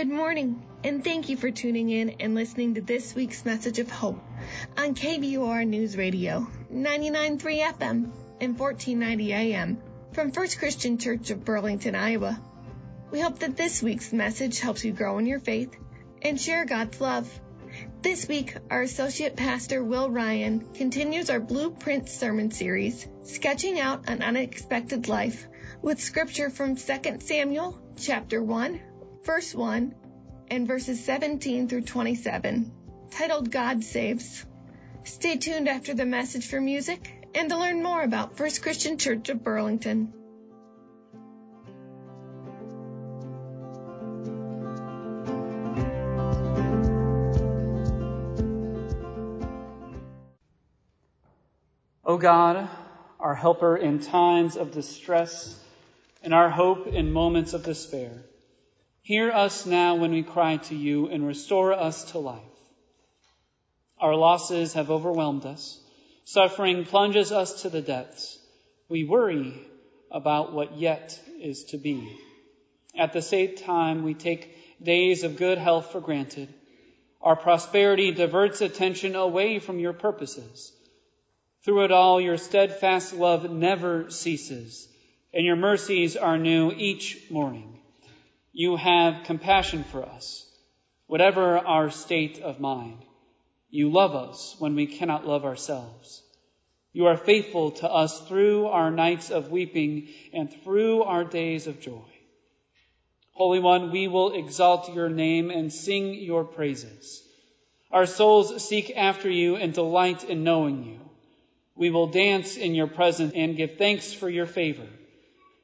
Good morning, and thank you for tuning in and listening to this week's message of hope on KBUR News Radio, 99.3 FM and 1490 AM from First Christian Church of Burlington, Iowa. We hope that this week's message helps you grow in your faith and share God's love. This week, our Associate Pastor Will Ryan continues our Blueprint Sermon Series, sketching out an unexpected life with scripture from 2 Samuel chapter 1, verse 1, and verses 17 through 27, titled God Saves. Stay tuned after the message for music and to learn more about First Christian Church of Burlington. O God, our helper in times of distress and our hope in moments of despair, hear us now when we cry to you and restore us to life. Our losses have overwhelmed us. Suffering plunges us to the depths. We worry about what yet is to be. At the same time, we take days of good health for granted. Our prosperity diverts attention away from your purposes. Through it all, your steadfast love never ceases, and your mercies are new each morning. You have compassion for us, whatever our state of mind. You love us when we cannot love ourselves. You are faithful to us through our nights of weeping and through our days of joy. Holy One, we will exalt your name and sing your praises. Our souls seek after you and delight in knowing you. We will dance in your presence and give thanks for your favor.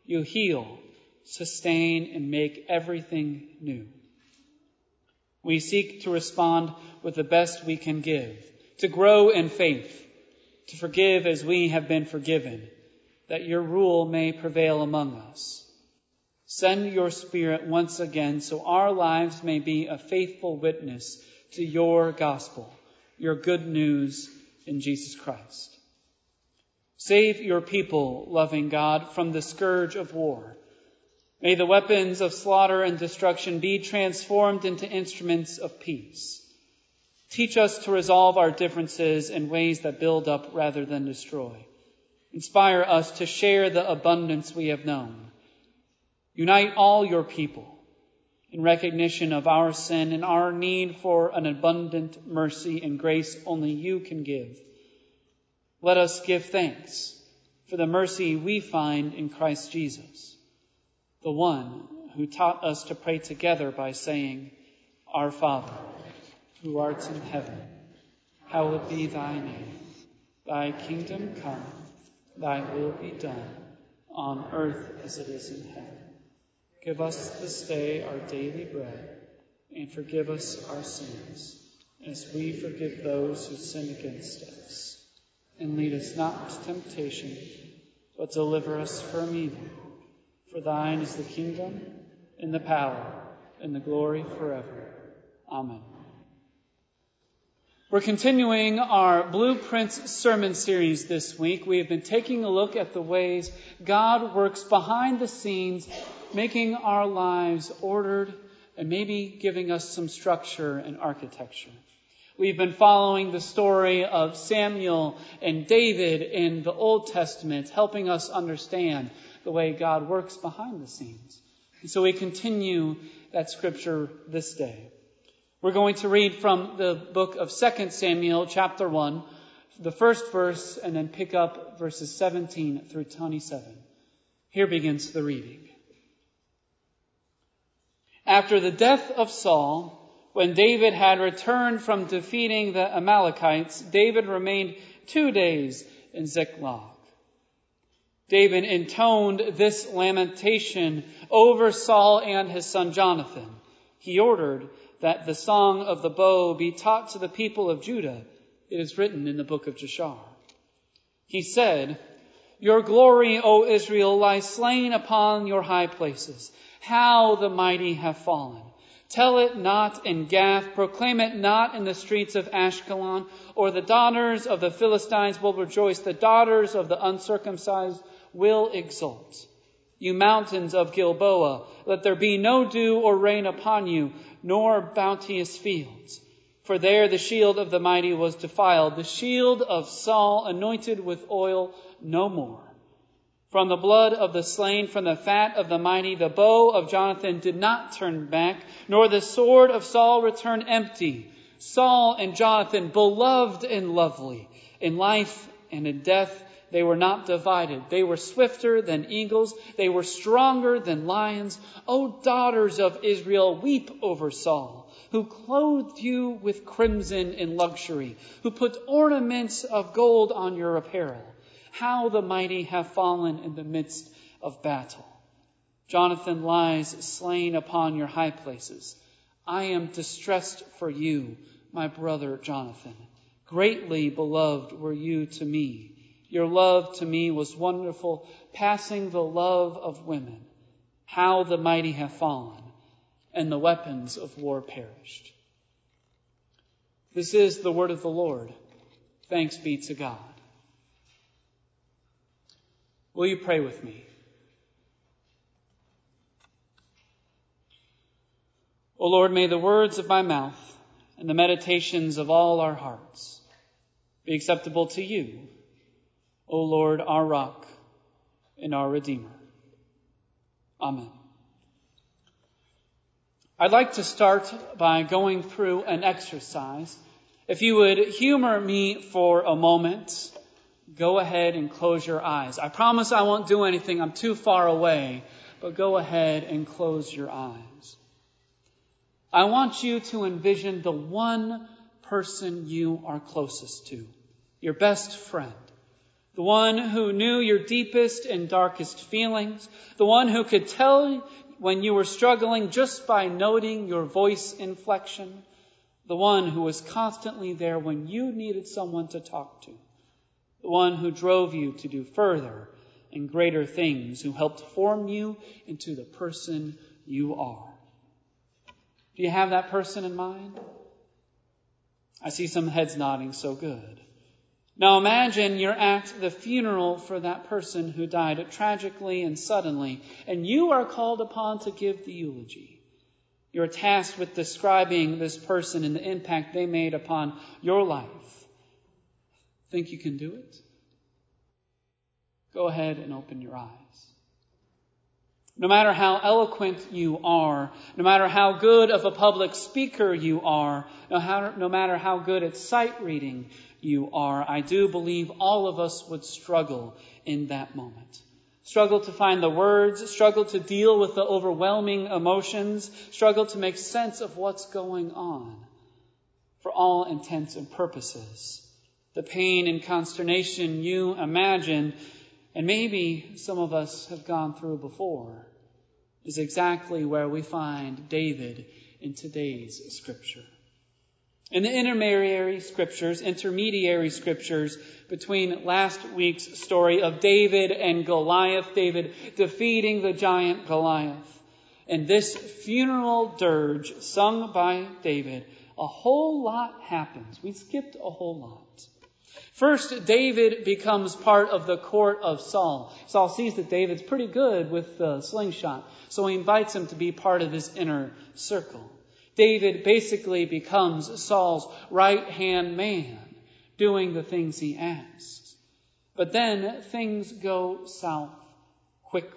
You heal, sustain, and make everything new. We seek to respond with the best we can give, to grow in faith, to forgive as we have been forgiven, that your rule may prevail among us. Send your Spirit once again so our lives may be a faithful witness to your gospel, your good news in Jesus Christ. Save your people, loving God, from the scourge of war. May the weapons of slaughter and destruction be transformed into instruments of peace. Teach us to resolve our differences in ways that build up rather than destroy. Inspire us to share the abundance we have known. Unite all your people in recognition of our sin and our need for an abundant mercy and grace only you can give. Let us give thanks for the mercy we find in Christ Jesus, the one who taught us to pray together by saying, Our Father, who art in heaven, hallowed be thy name. Thy kingdom come, thy will be done, on earth as it is in heaven. Give us this day our daily bread, and forgive us our sins, as we forgive those who sin against us and lead us not into temptation, but deliver us from evil. For thine is the kingdom, and the power, and the glory forever. Amen. We're continuing our Blueprints sermon series this week. We have been taking a look at the ways God works behind the scenes, making our lives ordered and maybe giving us some structure and architecture. We've been following the story of Samuel and David in the Old Testament, helping us understand the way God works behind the scenes. And so we continue that scripture this day. We're going to read from the book of 2 Samuel, chapter 1, the first verse, and then pick up verses 17 through 27. Here begins the reading. After the death of Saul, when David had returned from defeating the Amalekites, David remained two days in Ziklag. David intoned this lamentation over Saul and his son Jonathan. He ordered that the song of the bow be taught to the people of Judah. It is written in the book of Jashar. He said, Your glory, O Israel, lies slain upon your high places. How the mighty have fallen. Tell it not in Gath, proclaim it not in the streets of Ashkelon, or the daughters of the Philistines will rejoice, the daughters of the uncircumcised will exult. You mountains of Gilboa, let there be no dew or rain upon you, nor bounteous fields. For there the shield of the mighty was defiled, the shield of Saul anointed with oil no more. From the blood of the slain, from the fat of the mighty, the bow of Jonathan did not turn back, nor the sword of Saul return empty. Saul and Jonathan, beloved and lovely, in life and in death, they were not divided. They were swifter than eagles. They were stronger than lions. O daughters of Israel, weep over Saul, who clothed you with crimson in luxury, who put ornaments of gold on your apparel. How the mighty have fallen in the midst of battle. Jonathan lies slain upon your high places. I am distressed for you, my brother Jonathan. Greatly beloved were you to me. Your love to me was wonderful, passing the love of women. How the mighty have fallen, and the weapons of war perished. This is the word of the Lord. Thanks be to God. Will you pray with me? O Lord, may the words of my mouth and the meditations of all our hearts be acceptable to you, O Lord, our rock and our Redeemer. Amen. I'd like to start by going through an exercise. If you would humor me for a moment, go ahead and close your eyes. I promise I won't do anything. I'm too far away, but go ahead and close your eyes. I want you to envision the one person you are closest to, your best friend, the one who knew your deepest and darkest feelings, the one who could tell when you were struggling just by noting your voice inflection, the one who was constantly there when you needed someone to talk to the one who drove you to do further and greater things, who helped form you into the person you are. Do you have that person in mind? I see some heads nodding, so good. Now imagine you're at the funeral for that person who died tragically and suddenly, and you are called upon to give the eulogy. You're tasked with describing this person and the impact they made upon your life. Think you can do it? Go ahead and open your eyes. No matter how eloquent you are, no matter how good of a public speaker you are, no, matter how good at sight reading you are, I do believe all of us would struggle in that moment. Struggle to find the words, struggle to deal with the overwhelming emotions, struggle to make sense of what's going on. For all intents and purposes the pain and consternation you imagine, and maybe some of us have gone through before, is exactly where we find David in today's scripture. In the intermediary scriptures, intermediary scriptures between last week's story of David and Goliath, David defeating the giant Goliath, and this funeral dirge sung by David, a whole lot happens. We skipped a whole lot. First, David becomes part of the court of Saul. Saul sees that David's pretty good with the slingshot, so he invites him to be part of his inner circle. David basically becomes Saul's right hand man, doing the things he asks. But then things go south quickly.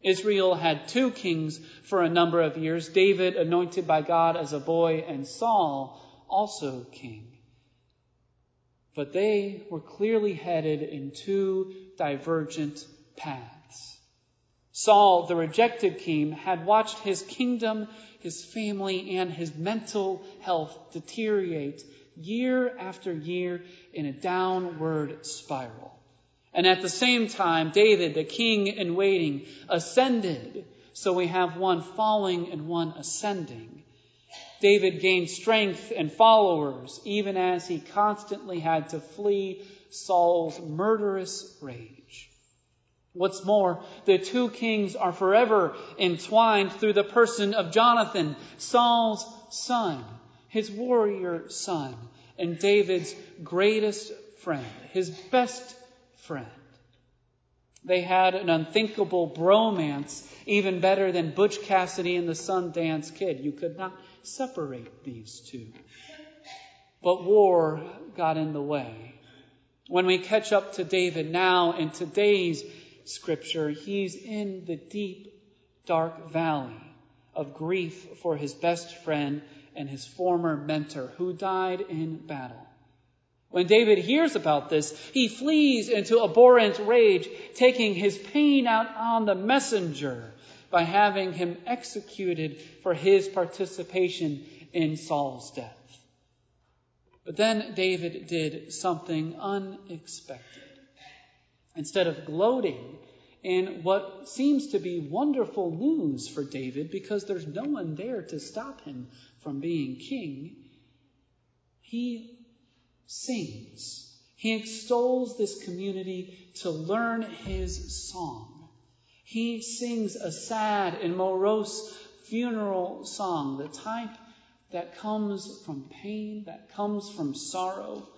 Israel had two kings for a number of years David, anointed by God as a boy, and Saul, also king. But they were clearly headed in two divergent paths. Saul, the rejected king, had watched his kingdom, his family, and his mental health deteriorate year after year in a downward spiral. And at the same time, David, the king in waiting, ascended. So we have one falling and one ascending. David gained strength and followers, even as he constantly had to flee Saul's murderous rage. What's more, the two kings are forever entwined through the person of Jonathan, Saul's son, his warrior son, and David's greatest friend, his best friend. They had an unthinkable bromance, even better than Butch Cassidy and the Sundance Kid. You could not separate these two. But war got in the way. When we catch up to David now in today's scripture, he's in the deep, dark valley of grief for his best friend and his former mentor who died in battle. When David hears about this, he flees into abhorrent rage, taking his pain out on the messenger by having him executed for his participation in Saul's death. But then David did something unexpected. Instead of gloating in what seems to be wonderful news for David because there's no one there to stop him from being king, he sings. He extols this community to learn his song. He sings a sad and morose funeral song, the type that comes from pain, that comes from sorrow.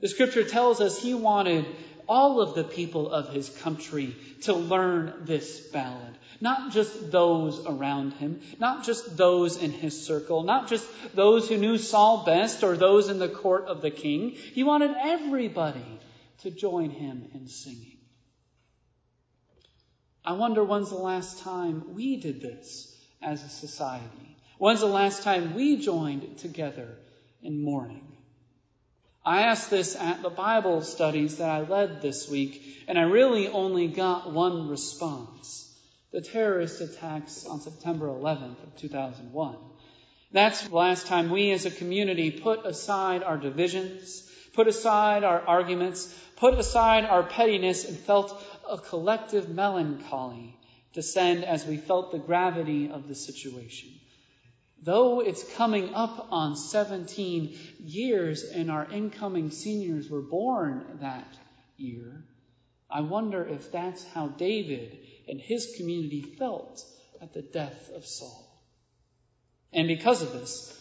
The scripture tells us he wanted all of the people of his country to learn this ballad. Not just those around him, not just those in his circle, not just those who knew Saul best or those in the court of the king. He wanted everybody to join him in singing. I wonder when's the last time we did this as a society? When's the last time we joined together in mourning? I asked this at the Bible studies that I led this week, and I really only got one response the terrorist attacks on September 11th of 2001. That's the last time we as a community put aside our divisions, put aside our arguments, put aside our pettiness, and felt a collective melancholy descend as we felt the gravity of the situation. Though it's coming up on 17 years and our incoming seniors were born that year, I wonder if that's how David and his community felt at the death of Saul. And because of this,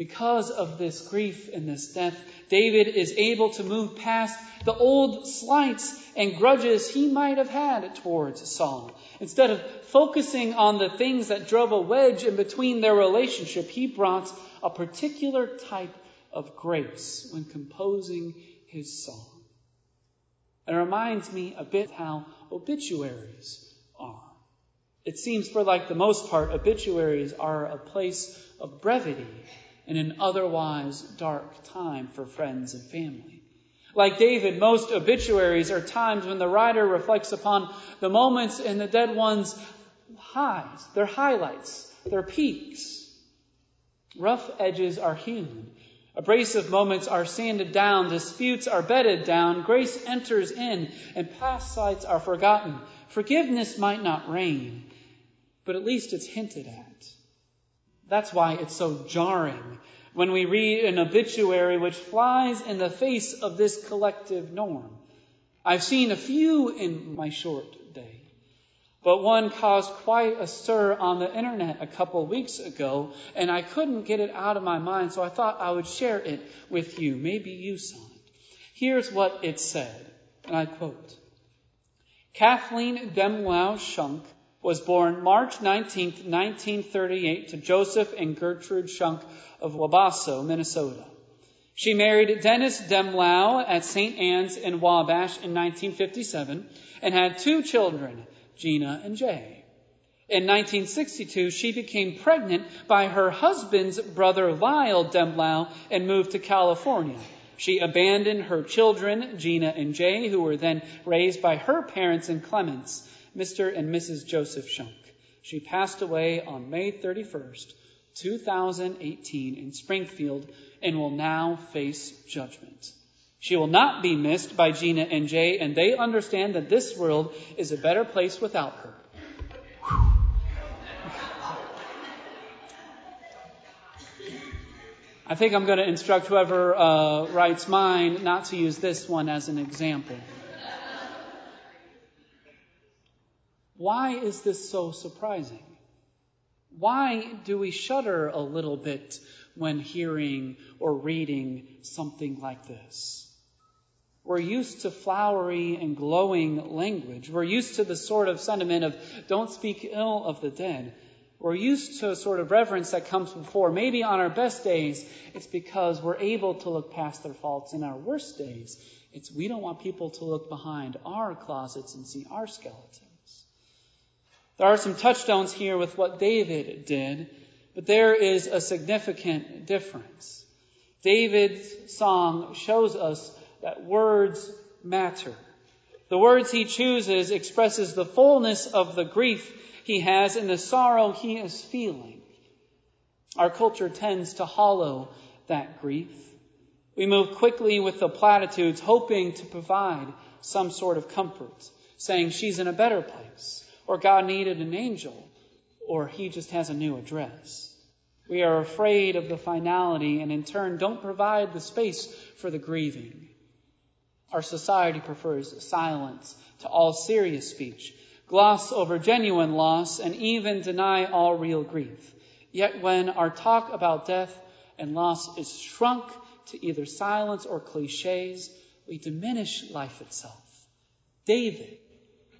because of this grief and this death, David is able to move past the old slights and grudges he might have had towards Saul. Instead of focusing on the things that drove a wedge in between their relationship, he brought a particular type of grace when composing his song. It reminds me a bit how obituaries are. It seems, for like the most part, obituaries are a place of brevity in an otherwise dark time for friends and family. Like David, most obituaries are times when the writer reflects upon the moments in the dead one's highs, their highlights, their peaks. Rough edges are hewn. Abrasive moments are sanded down, disputes are bedded down, grace enters in, and past sights are forgotten. Forgiveness might not reign, but at least it's hinted at. That's why it's so jarring when we read an obituary which flies in the face of this collective norm. I've seen a few in my short day, but one caused quite a stir on the internet a couple weeks ago, and I couldn't get it out of my mind, so I thought I would share it with you. Maybe you saw it. Here's what it said, and I quote. Kathleen Dehmlow Schunk was born March 19, 1938 to Joseph and Gertrude Schunk of Wabasso, Minnesota. She married Dennis Dehmlow at St. Anne's in Wabash in 1957 and had two children, Gina and Jay. In 1962, she became pregnant by her husband's brother Lyle Dehmlow and moved to California. She abandoned her children, Gina and Jay, who were then raised by her parents in Clements, Mr. and Mrs. Joseph Schunk. She passed away on May 31st, 2018 in Springfield and will now face judgment. She will not be missed by Gina and Jay, and they understand that this world is a better place without her. I think I'm going to instruct whoever uh, writes mine not to use this one as an example. Why is this so surprising? Why do we shudder a little bit when hearing or reading something like this? We're used to flowery and glowing language. We're used to the sort of sentiment of don't speak ill of the dead. We're used to a sort of reverence that comes before. Maybe on our best days, it's because we're able to look past their faults. In our worst days, it's we don't want people to look behind our closets and see our skeletons. There are some touchstones here with what David did, but there is a significant difference. David's song shows us that words matter. The words he chooses expresses the fullness of the grief he has and the sorrow he is feeling. Our culture tends to hollow that grief. We move quickly with the platitudes, hoping to provide some sort of comfort, saying she's in a better place, or God needed an angel, or he just has a new address. We are afraid of the finality and in turn don't provide the space for the grieving. Our society prefers silence to all serious speech, gloss over genuine loss, and even deny all real grief. Yet when our talk about death and loss is shrunk to either silence or cliches, we diminish life itself. David,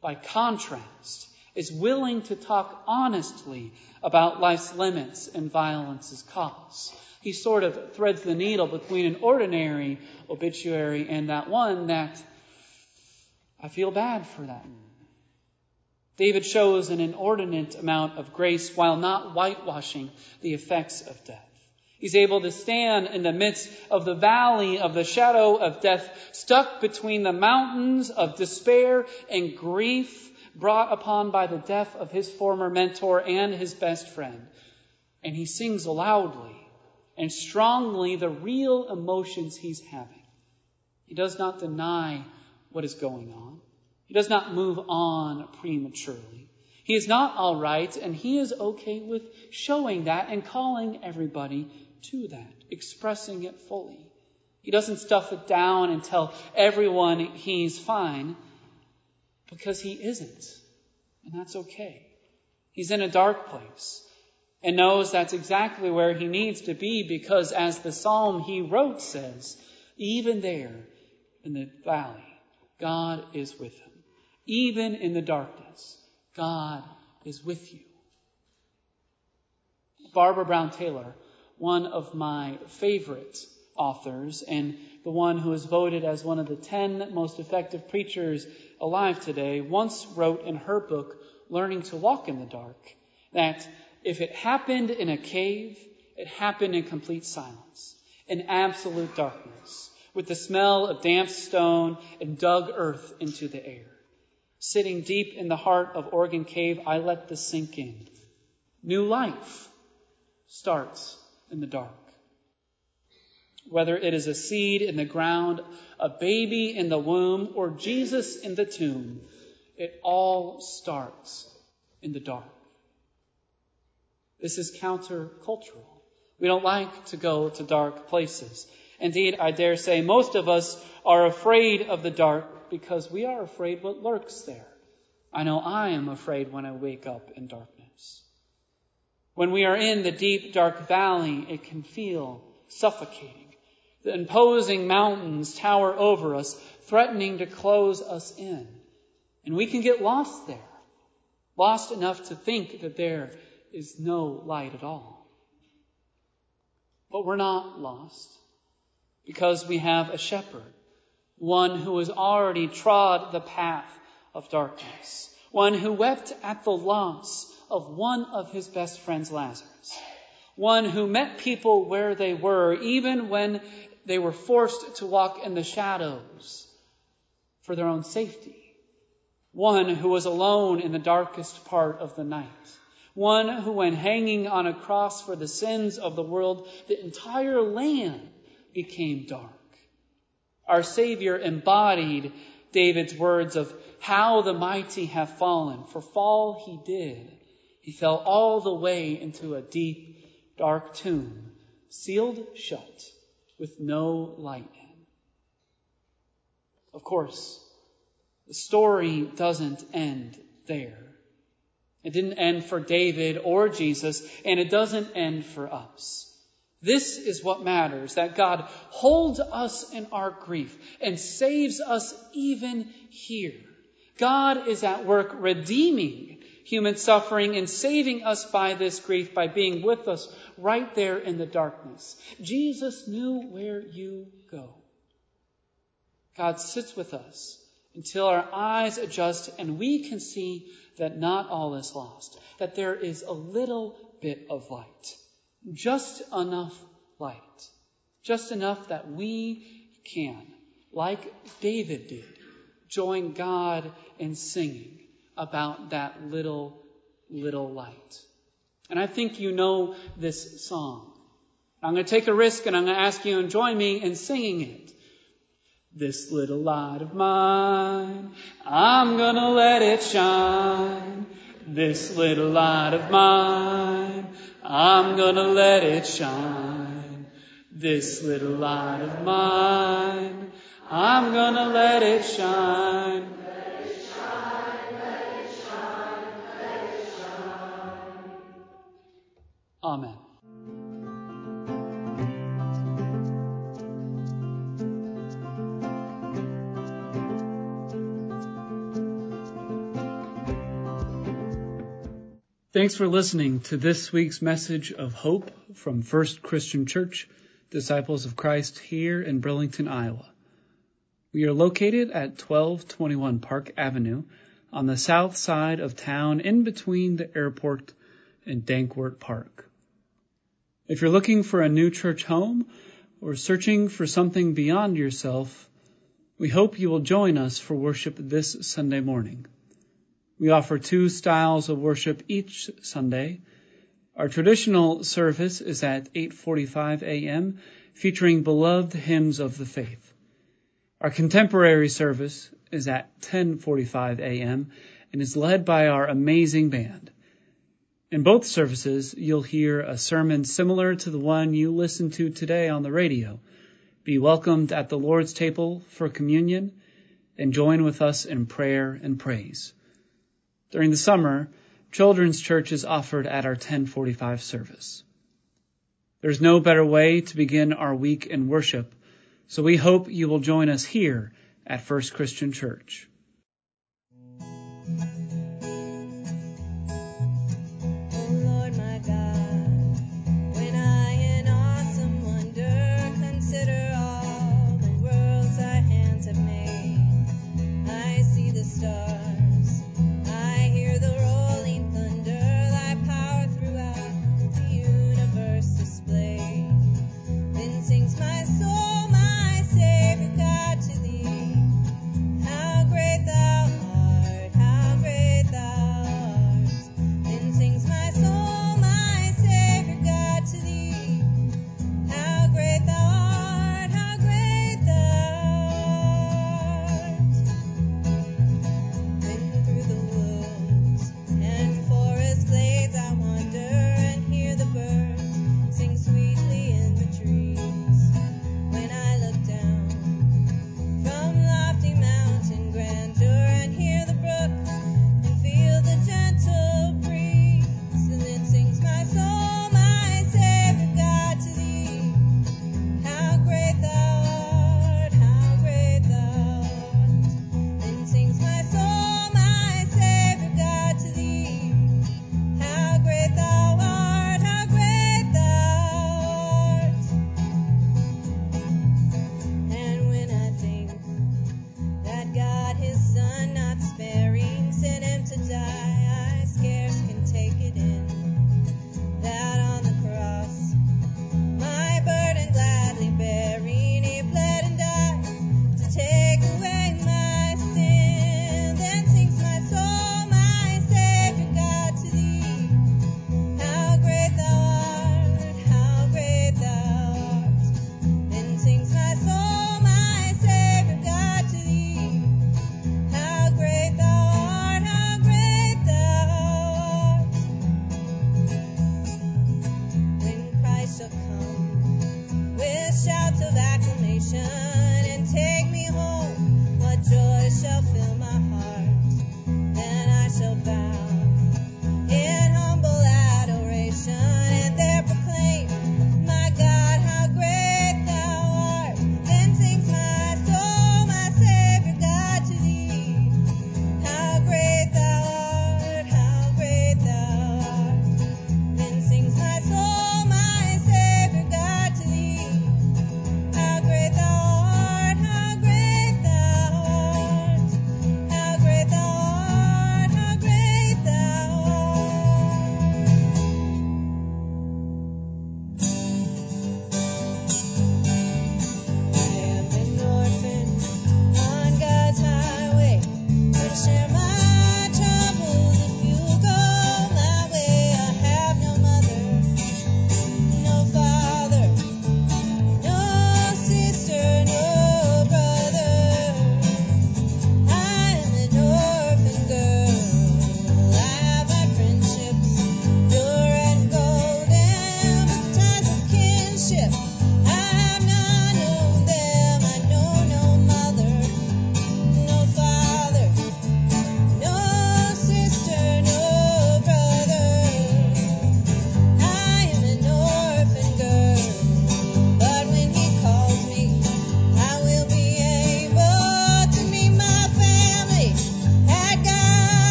by contrast, is willing to talk honestly about life's limits and violence's costs he sort of threads the needle between an ordinary obituary and that one that I feel bad for that. David shows an inordinate amount of grace while not whitewashing the effects of death. He's able to stand in the midst of the valley of the shadow of death, stuck between the mountains of despair and grief brought upon by the death of his former mentor and his best friend. And he sings loudly and strongly the real emotions he's having. He does not deny what is going on. He does not move on prematurely. He is not all right, and he is okay with showing that and calling everybody to that, expressing it fully. He doesn't stuff it down and tell everyone he's fine because he isn't. And that's okay. He's in a dark place and knows that's exactly where he needs to be because, as the psalm he wrote says, even there in the valley, God is with him. Even in the darkness, God is with you. Barbara Brown Taylor, one of my favorite authors and the one who is voted as one of the 10 most effective preachers alive today, once wrote in her book, Learning to Walk in the Dark, that if it happened in a cave, it happened in complete silence, in absolute darkness, with the smell of damp stone and dug earth into the air. Sitting deep in the heart of Organ Cave, I let this sink in. New life starts in the dark. Whether it is a seed in the ground, a baby in the womb, or Jesus in the tomb, it all starts in the dark. This is countercultural. We don't like to go to dark places. Indeed, I dare say most of us are afraid of the dark because we are afraid what lurks there. I know I am afraid when I wake up in darkness. When we are in the deep, dark valley, it can feel suffocating. The imposing mountains tower over us, threatening to close us in. And we can get lost there. Lost enough to think that there is no light at all. But we're not lost because we have a shepherd, one who has already trod the path of darkness, one who wept at the loss of one of his best friends, Lazarus, one who met people where they were, even when they were forced to walk in the shadows for their own safety, one who was alone in the darkest part of the night one who, when hanging on a cross for the sins of the world, the entire land became dark. Our Savior embodied David's words of how the mighty have fallen, for fall he did. He fell all the way into a deep, dark tomb, sealed shut, with no light in. Of course, the story doesn't end there. It didn't end for David or Jesus, and it doesn't end for us. This is what matters, that God holds us in our grief and saves us even here. God is at work redeeming human suffering and saving us by this grief by being with us right there in the darkness. Jesus knew where you go. God sits with us until our eyes adjust and we can see that not all is lost, that there is a little bit of light just enough light, just enough that we can, like David did, join God in singing about that little, little light. And I think you know this song. I'm going to take a risk and I'm going to ask you to join me in singing it. This little light of mine, I'm going to let it shine. This little light of mine, I'm gonna let it shine. This little light of mine, I'm gonna let it shine. Amen. Thanks for listening to this week's message of hope from First Christian Church, Disciples of Christ here in Burlington, Iowa. We are located at 1221 Park Avenue on the south side of town in between the airport and Dankwardt Park. If you're looking for a new church home or searching for something beyond yourself, we hope you will join us for worship this Sunday morning. We offer two styles of worship each Sunday. Our traditional service is at 8:45 a.m. featuring beloved hymns of the faith. Our contemporary service is at 10:45 a.m. and is led by our amazing band. In both services, you'll hear a sermon similar to the one you listened to today on the radio. Be welcomed at the Lord's table for communion and join with us in prayer and praise. During the summer, children's church is offered at our 1045 service. There's no better way to begin our week in worship, so we hope you will join us here at First Christian Church.